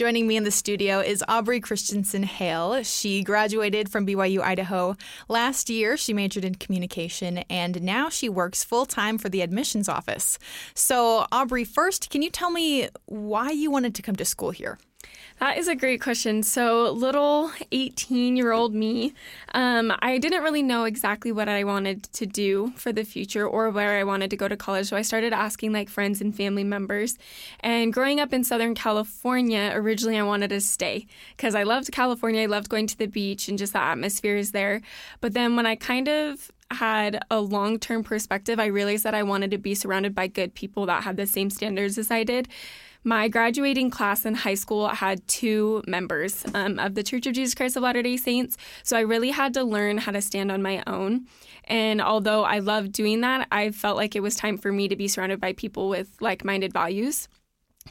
Joining me in the studio is Aubrey Christensen Hale. She graduated from BYU Idaho last year. She majored in communication and now she works full time for the admissions office. So, Aubrey, first, can you tell me why you wanted to come to school here? That is a great question. So, little 18 year old me, um, I didn't really know exactly what I wanted to do for the future or where I wanted to go to college. So, I started asking like friends and family members. And growing up in Southern California, originally I wanted to stay because I loved California. I loved going to the beach and just the atmosphere is there. But then when I kind of had a long term perspective, I realized that I wanted to be surrounded by good people that had the same standards as I did. My graduating class in high school had two members um, of the Church of Jesus Christ of Latter day Saints. So I really had to learn how to stand on my own. And although I loved doing that, I felt like it was time for me to be surrounded by people with like minded values.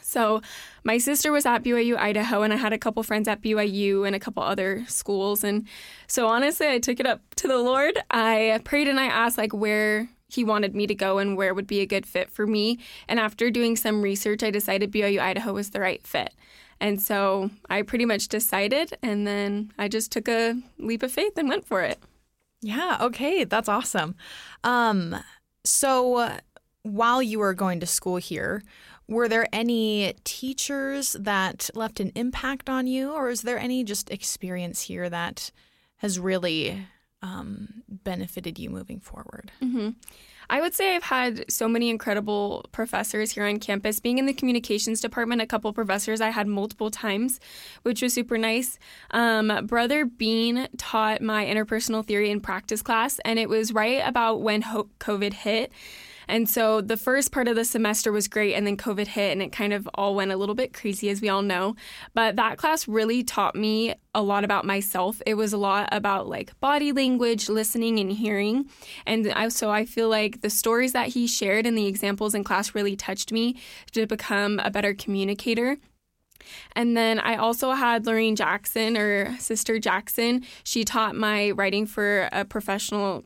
So, my sister was at BYU Idaho, and I had a couple friends at BYU and a couple other schools. And so, honestly, I took it up to the Lord. I prayed and I asked, like, where he wanted me to go and where would be a good fit for me. And after doing some research, I decided BYU Idaho was the right fit. And so I pretty much decided, and then I just took a leap of faith and went for it. Yeah, okay, that's awesome. Um, so while you were going to school here, were there any teachers that left an impact on you, or is there any just experience here that has really um, benefited you moving forward? Mm-hmm. I would say I've had so many incredible professors here on campus. Being in the communications department, a couple professors I had multiple times, which was super nice. Um, Brother Bean taught my interpersonal theory and practice class, and it was right about when COVID hit. And so the first part of the semester was great, and then COVID hit, and it kind of all went a little bit crazy, as we all know. But that class really taught me a lot about myself. It was a lot about like body language, listening, and hearing. And I, so I feel like the stories that he shared and the examples in class really touched me to become a better communicator. And then I also had Lorraine Jackson or Sister Jackson. She taught my writing for a professional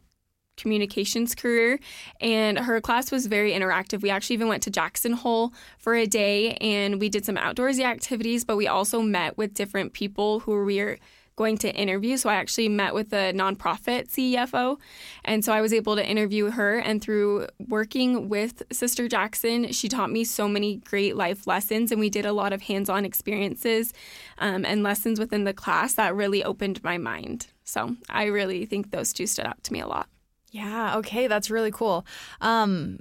communications career. And her class was very interactive. We actually even went to Jackson Hole for a day and we did some outdoorsy activities, but we also met with different people who we were going to interview. So I actually met with a nonprofit CEFO. And so I was able to interview her. And through working with Sister Jackson, she taught me so many great life lessons. And we did a lot of hands on experiences um, and lessons within the class that really opened my mind. So I really think those two stood out to me a lot. Yeah, okay, that's really cool. Um,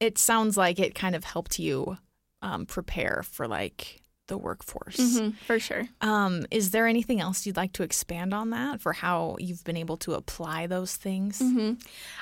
it sounds like it kind of helped you um, prepare for like the workforce. Mm-hmm, for sure. Um, is there anything else you'd like to expand on that for how you've been able to apply those things? Mm-hmm.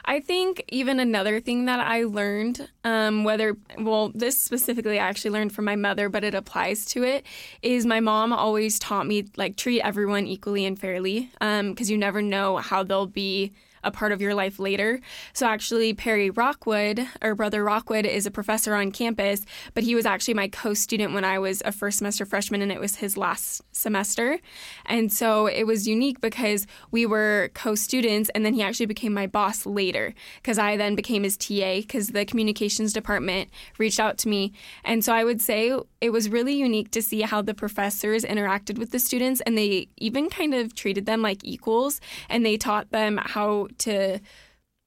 I think even another thing that I learned, um, whether, well, this specifically I actually learned from my mother, but it applies to it, is my mom always taught me like treat everyone equally and fairly because um, you never know how they'll be a part of your life later. So actually, Perry Rockwood, or Brother Rockwood, is a professor on campus, but he was actually my co student when I was a first semester freshman and it was his last semester. And so it was unique because we were co students and then he actually became my boss later because I then became his TA because the communications department reached out to me. And so I would say it was really unique to see how the professors interacted with the students and they even kind of treated them like equals and they taught them how to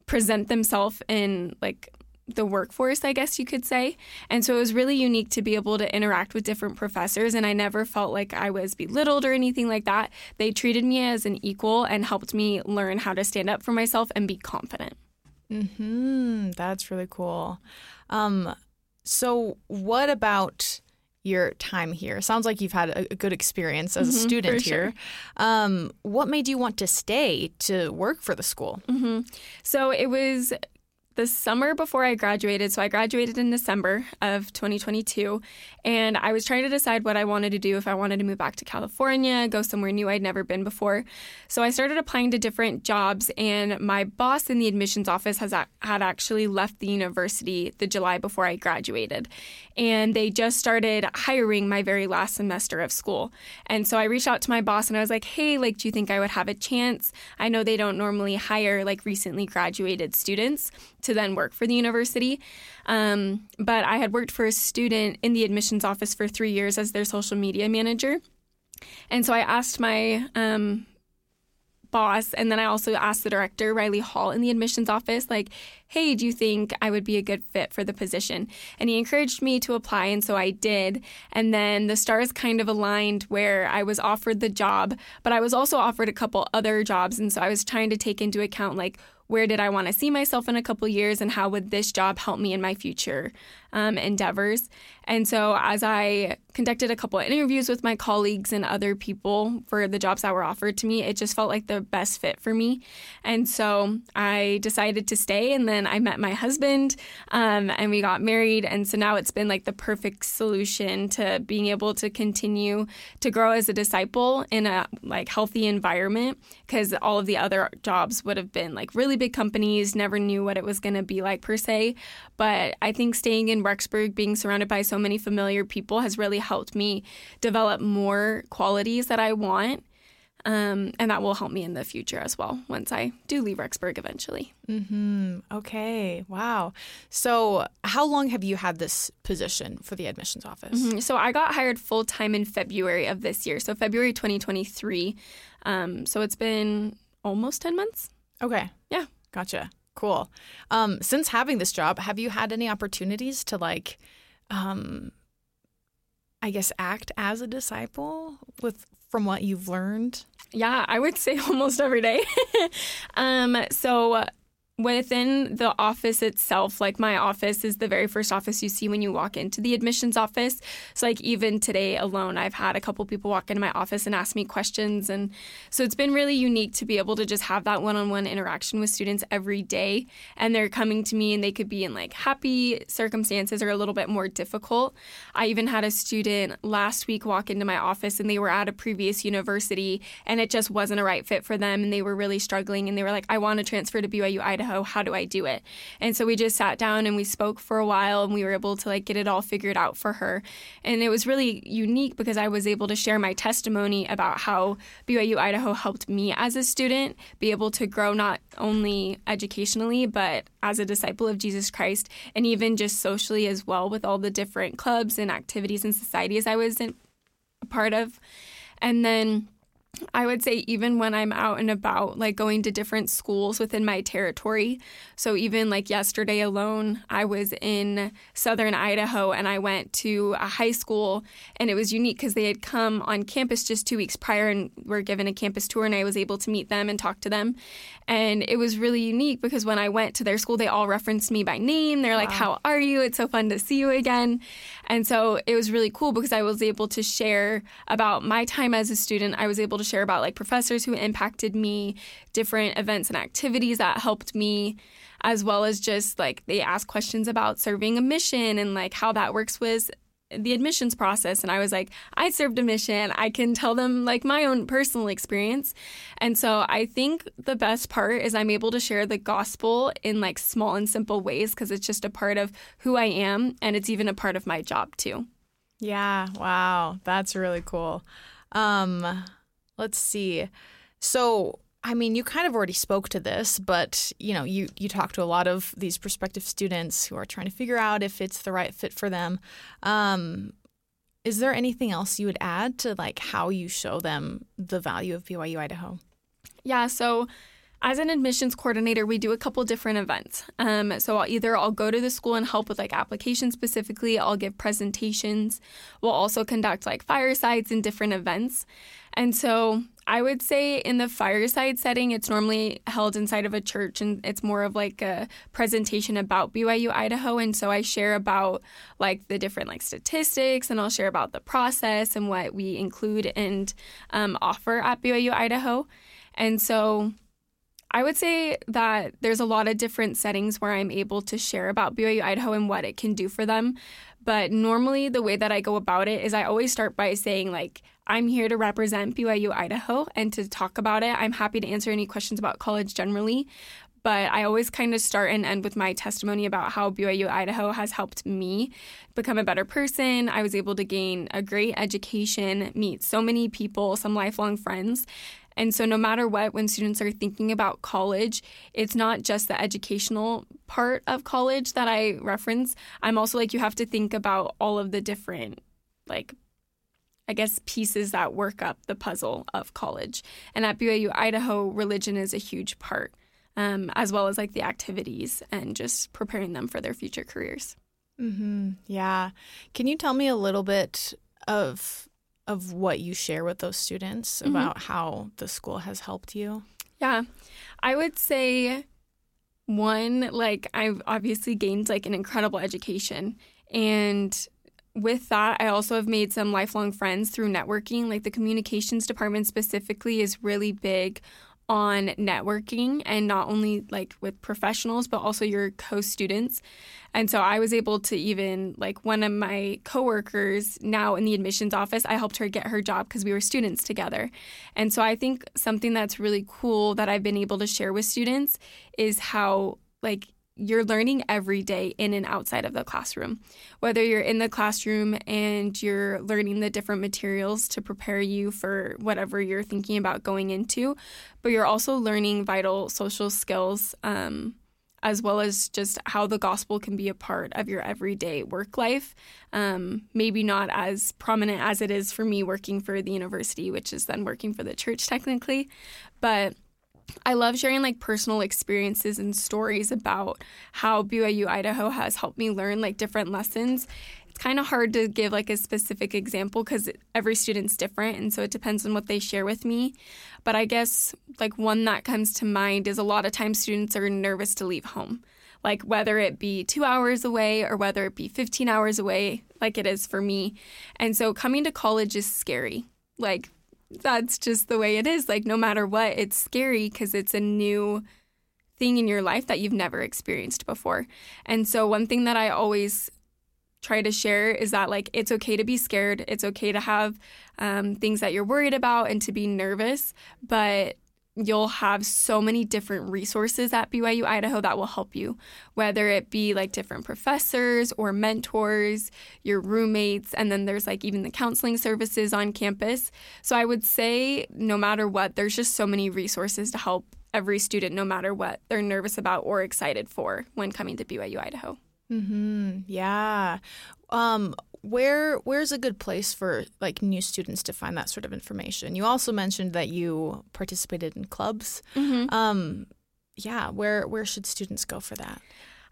present themselves in like the workforce, I guess you could say. And so it was really unique to be able to interact with different professors. And I never felt like I was belittled or anything like that. They treated me as an equal and helped me learn how to stand up for myself and be confident. Hmm, that's really cool. Um, so, what about your time here? Sounds like you've had a, good experience as mm-hmm, a student here. Sure. Um, what made you want to stay to work for the school? Mm-hmm. So it was the summer before I graduated. So I graduated in December of 2022, and I was trying to decide what I wanted to do if I wanted to move back to California, go somewhere new I'd never been before. So I started applying to different jobs, and my boss in the admissions office has had actually left the university the July before I graduated, and they just started hiring my very last semester of school. And so I reached out to my boss and I was like, "Hey, like, do you think I would have a chance? I know they don't normally hire like recently graduated students." To then work for the university. Um, but I had worked for a student in the admissions office for three years as their social media manager. And so I asked my um, boss and then I also asked the director Riley Hall in the admissions office like hey do you think I would be a good fit for the position and he encouraged me to apply and so I did and then the stars kind of aligned where I was offered the job but I was also offered a couple other jobs and so I was trying to take into account like where did I want to see myself in a couple years and how would this job help me in my future um, endeavors. And so, as I conducted a couple of interviews with my colleagues and other people for the jobs that were offered to me, it just felt like the best fit for me. And so, I decided to stay. And then I met my husband um, and we got married. And so now it's been like the perfect solution to being able to continue to grow as a disciple in a like healthy environment because all of the other jobs would have been like really big companies, never knew what it was going to be like per se. But I think staying in Rexburg, being surrounded by so many familiar people, has really helped me develop more qualities that I want. Um, and that will help me in the future as well once I do leave Rexburg eventually. Mm-hmm. Okay. Wow. So, how long have you had this position for the admissions office? Mm-hmm. So, I got hired full time in February of this year. So, February 2023. Um, so, it's been almost 10 months. Okay. Yeah. Gotcha. Cool. Um, since having this job, have you had any opportunities to like, um, I guess, act as a disciple with from what you've learned? Yeah, I would say almost every day. um, so within the office itself, like my office is the very first office you see when you walk into the admissions office. So, like, even today alone, I've had a couple people walk into my office and ask me questions. And so it's been really unique to be able to just have that one on one interaction with students every day. And they're coming to me and they could be in like happy circumstances or a little bit more difficult. I even had a student last week walk into my office and they were at a previous university and it just wasn't a right fit for them. And they were really struggling and they were like, I want to transfer to BYU Idaho Idaho. How do I do it? And so we just sat down and we spoke for a while and we were able to like get it all figured out for her. And it was really unique because I was able to share my testimony about how BYU Idaho helped me as a student be able to grow not only educationally, but as a disciple of Jesus Christ and even just socially as well with all the different clubs and activities and societies I was in, a part of. And then I would say even when I'm out and about, like going to different schools within my territory. So even like yesterday alone, I was in southern Idaho and I went to a high school and it was unique because they had come on campus just two weeks prior and were given a campus tour and I was able to meet them and talk to them. And it was really unique because when I went to their school, they all referenced me by name. They're like. How are you? It's so fun to see you again. And so it was really cool because I was able to share about my time as a student. I was able to share about like professors who impacted me, different events and activities that helped me, as well as just like they asked questions about serving a mission and like how that works with the admissions process and I was like, I served a mission. I can tell them like my own personal experience. And so I think the best part is I'm able to share the gospel in like small and simple ways because it's just a part of who I am and it's even a part of my job too. Yeah, wow. That's really cool. Um let's see. So I mean, you kind of already spoke to this, but you know, you you talk to a lot of these prospective students who are trying to figure out if it's the right fit for them. Um, is there anything else you would add to like how you show them the value of BYU Idaho? Yeah, so as an admissions coordinator, we do a couple different events. Um, so I'll either I'll go to the school and help with like applications specifically. I'll give presentations. We'll also conduct like firesides and different events. And so I would say in the fireside setting, it's normally held inside of a church and it's more of like a presentation about BYU Idaho. And so I share about like the different like statistics and I'll share about the process and what we include and um, offer at BYU Idaho. And so I would say that there's a lot of different settings where I'm able to share about BYU Idaho and what it can do for them. But normally, the way that I go about it is I always start by saying, like, I'm here to represent BYU Idaho and to talk about it. I'm happy to answer any questions about college generally. But I always kind of start and end with my testimony about how BYU Idaho has helped me become a better person. I was able to gain a great education, meet so many people, some lifelong friends. And so, no matter what, when students are thinking about college, it's not just the educational part of college that I reference. I'm also like, you have to think about all of the different, like, I guess, pieces that work up the puzzle of college. And at BYU Idaho, religion is a huge part, um, as well as like the activities and just preparing them for their future careers. Mm-hmm. Yeah. Can you tell me a little bit of of what you share with those students mm-hmm. about how the school has helped you? Yeah. I would say one, like I've obviously gained like an incredible education and with that, I also have made some lifelong friends through networking. Like the communications department specifically is really big on networking and not only like with professionals but also your co-students. And so i was able to even like one of my coworkers now in the admissions office i helped her get her job because we were students together. And so i think something that's really cool that i've been able to share with students is how like you're learning every day in and outside of the classroom. Whether you're in the classroom and you're learning the different materials to prepare you for whatever you're thinking about going into, but you're also learning vital social skills. Um, as well as just how the gospel can be a part of your everyday work life. Um, maybe not as prominent as it is for me working for the university, which is then working for the church technically, but I love sharing like personal experiences and stories about how BYU Idaho has helped me learn like different lessons. It's kind of hard to give like a specific example because every student's different and so it depends on what they share with me. But I guess like one that comes to mind is a lot of times students are nervous to leave home. Like whether it be two hours away or whether it be 15 hours away, like it is for me. And so coming to college is scary. Like that's just the way it is. Like, no matter what, it's scary because it's a new thing in your life that you've never experienced before. And so, one thing that I always try to share is that, like, it's okay to be scared. It's okay to have um, things that you're worried about and to be nervous. But you'll have so many different resources at BYU Idaho that will help you, whether it be like different professors or mentors, your roommates, and then there's like even the counseling services on campus. So I would say no matter what, there's just so many resources to help every student, no matter what they're nervous about or excited for when coming to BYU Idaho. Mm-hmm. Yeah. Um, where where's a good place for like new students to find that sort of information? You also mentioned that you participated in clubs. Mm-hmm. Um, yeah, where where should students go for that?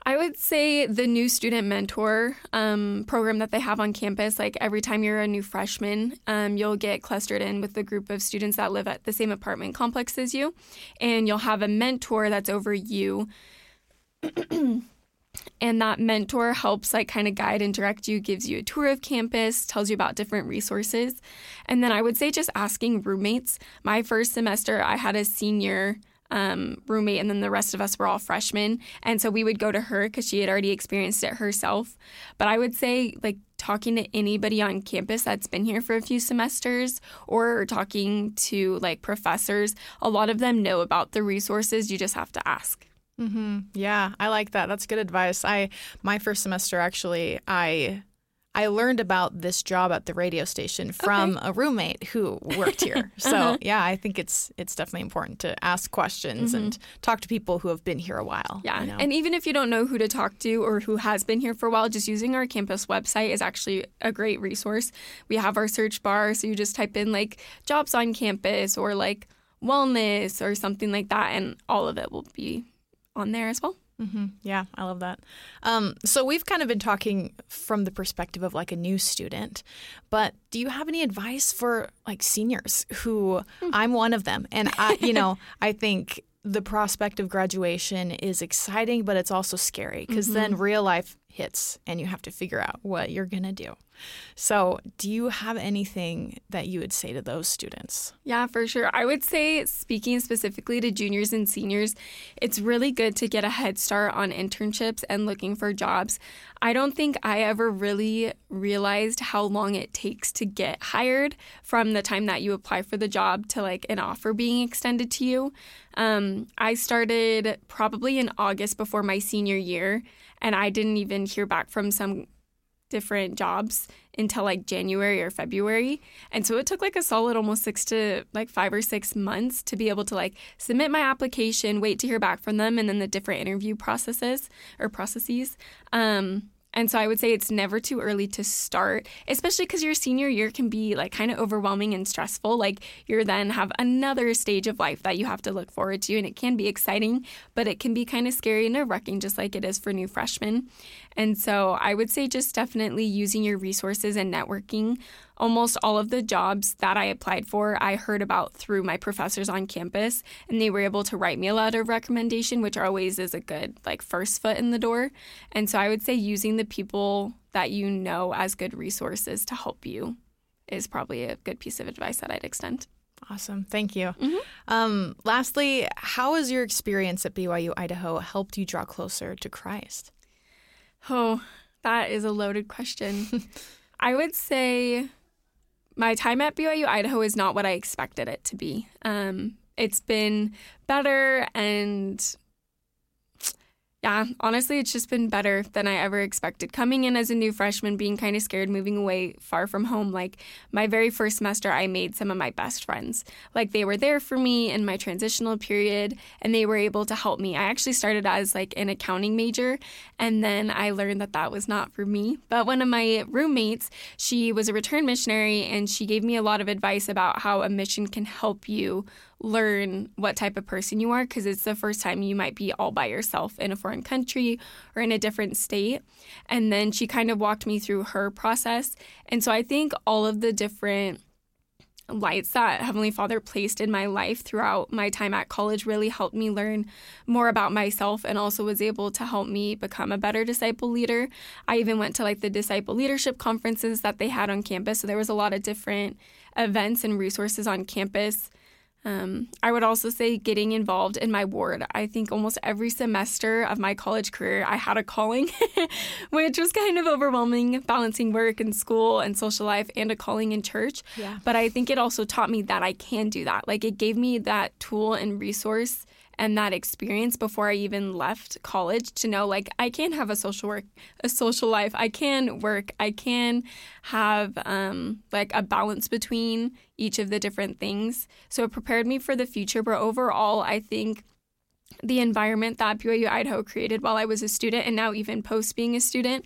I would say the new student mentor um, program that they have on campus. Like every time you're a new freshman, um, you'll get clustered in with a group of students that live at the same apartment complex as you, and you'll have a mentor that's over you. and that mentor helps like kind of guide and direct you gives you a tour of campus tells you about different resources. And then i would say just asking roommates. My first semester i had a senior um, roommate and then the rest of us were all freshmen. And so we would go to her because she had already experienced it herself. But i would say like talking to anybody on campus that's been here for a few semesters or talking to like professors a lot of them know about the resources. You just have to ask Mm-hmm. Yeah, I like that. That's good advice. I my first semester actually, I I learned about this job at the radio station from okay. a roommate who worked here. So uh-huh. yeah, I think it's it's definitely important to ask questions mm-hmm. and talk to people who have been here a while. Yeah, you know? and even if you don't know who to talk to or who has been here for a while, just using our campus website is actually a great resource. We have our search bar, so you just type in like jobs on campus or like wellness or something like that, and all of it will be on there as well. Mm-hmm. Yeah, I love that. Um, so we've kind of been talking from the perspective of like a new student, but do you have any advice for like seniors who mm. I'm one of them, and I, you know, I think the prospect of graduation is exciting, but it's also scary because mm-hmm. then real life hits and you have to figure out what you're gonna do. So, do you have anything that you would say to those students? Yeah, for sure. I would say, speaking specifically to juniors and seniors, it's really good to get a head start on internships and looking for jobs. I don't think I ever really realized how long it takes to get hired from the time that you apply for the job to like an offer being extended to you. Um, I started probably in August before my senior year, and I didn't even hear back from some different jobs until like January or February. And so it took like a solid almost six to like five or six months to be able to like submit my application, wait to hear back from them, and then the different interview processes or processes. Um, and so I would say it's never too early to start, especially because your senior year can be like kind of overwhelming and stressful. Like you're then have another stage of life that you have to look forward to, and it can be exciting, but it can be kind of scary and nerve wracking, just like it is for new freshmen. And so I would say just definitely using your resources and networking. Almost all of the jobs that I applied for, I heard about through my professors on campus, and they were able to write me a letter of recommendation, which always is a good like first foot in the door. And so I would say using the people that you know as good resources to help you is probably a good piece of advice that I'd extend. Awesome. Thank you. Mm-hmm. Um, lastly, how has your experience at BYU Idaho helped you draw closer to Christ? Oh, that is a loaded question. I would say my time at BYU Idaho is not what I expected it to be. Um, it's been better and yeah, honestly, it's just been better than I ever expected. Coming in as a new freshman, being kind of scared, moving away far from home. Like my very first semester, I made some of my best friends. Like they were there for me in my transitional period and they were able to help me. I actually started as like an accounting major and then I learned that that was not for me. But one of my roommates, she was a return missionary and she gave me a lot of advice about how a mission can help you learn what type of person you are because it's the first time you might be all by yourself in a foreign country or in a different state. And then she kind of walked me through her process. And so I think all of the different lights that Heavenly Father placed in my life throughout my time at college really helped me learn more about myself and also was able to help me become a better disciple leader. I even went to like the disciple leadership conferences that they had on campus. So there was a lot of different events and resources on campus um, I would also say getting involved in my ward. I think almost every semester of my college career, I had a calling, which was kind of overwhelming, balancing work and school and social life and a calling in church. Yeah. But I think it also taught me that I can do that. Like it gave me that tool and resource and that experience before I even left college to know like I can have a social work a social life. I can work. I can have um, like a balance between each of the different things. So it prepared me for the future but overall I think the environment that BYU Idaho created while I was a student and now even post being a student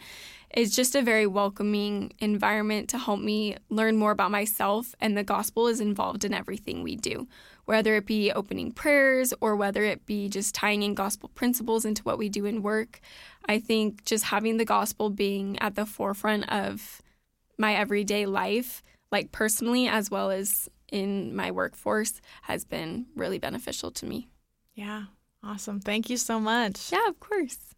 is just a very welcoming environment to help me learn more about myself and the gospel is involved in everything we do whether it be opening prayers or whether it be just tying in gospel principles into what we do in work. I think just having the gospel being at the forefront of my everyday life, like personally as well as in my workforce, has been really beneficial to me. Yeah, awesome. Thank you so much. Yeah, of course.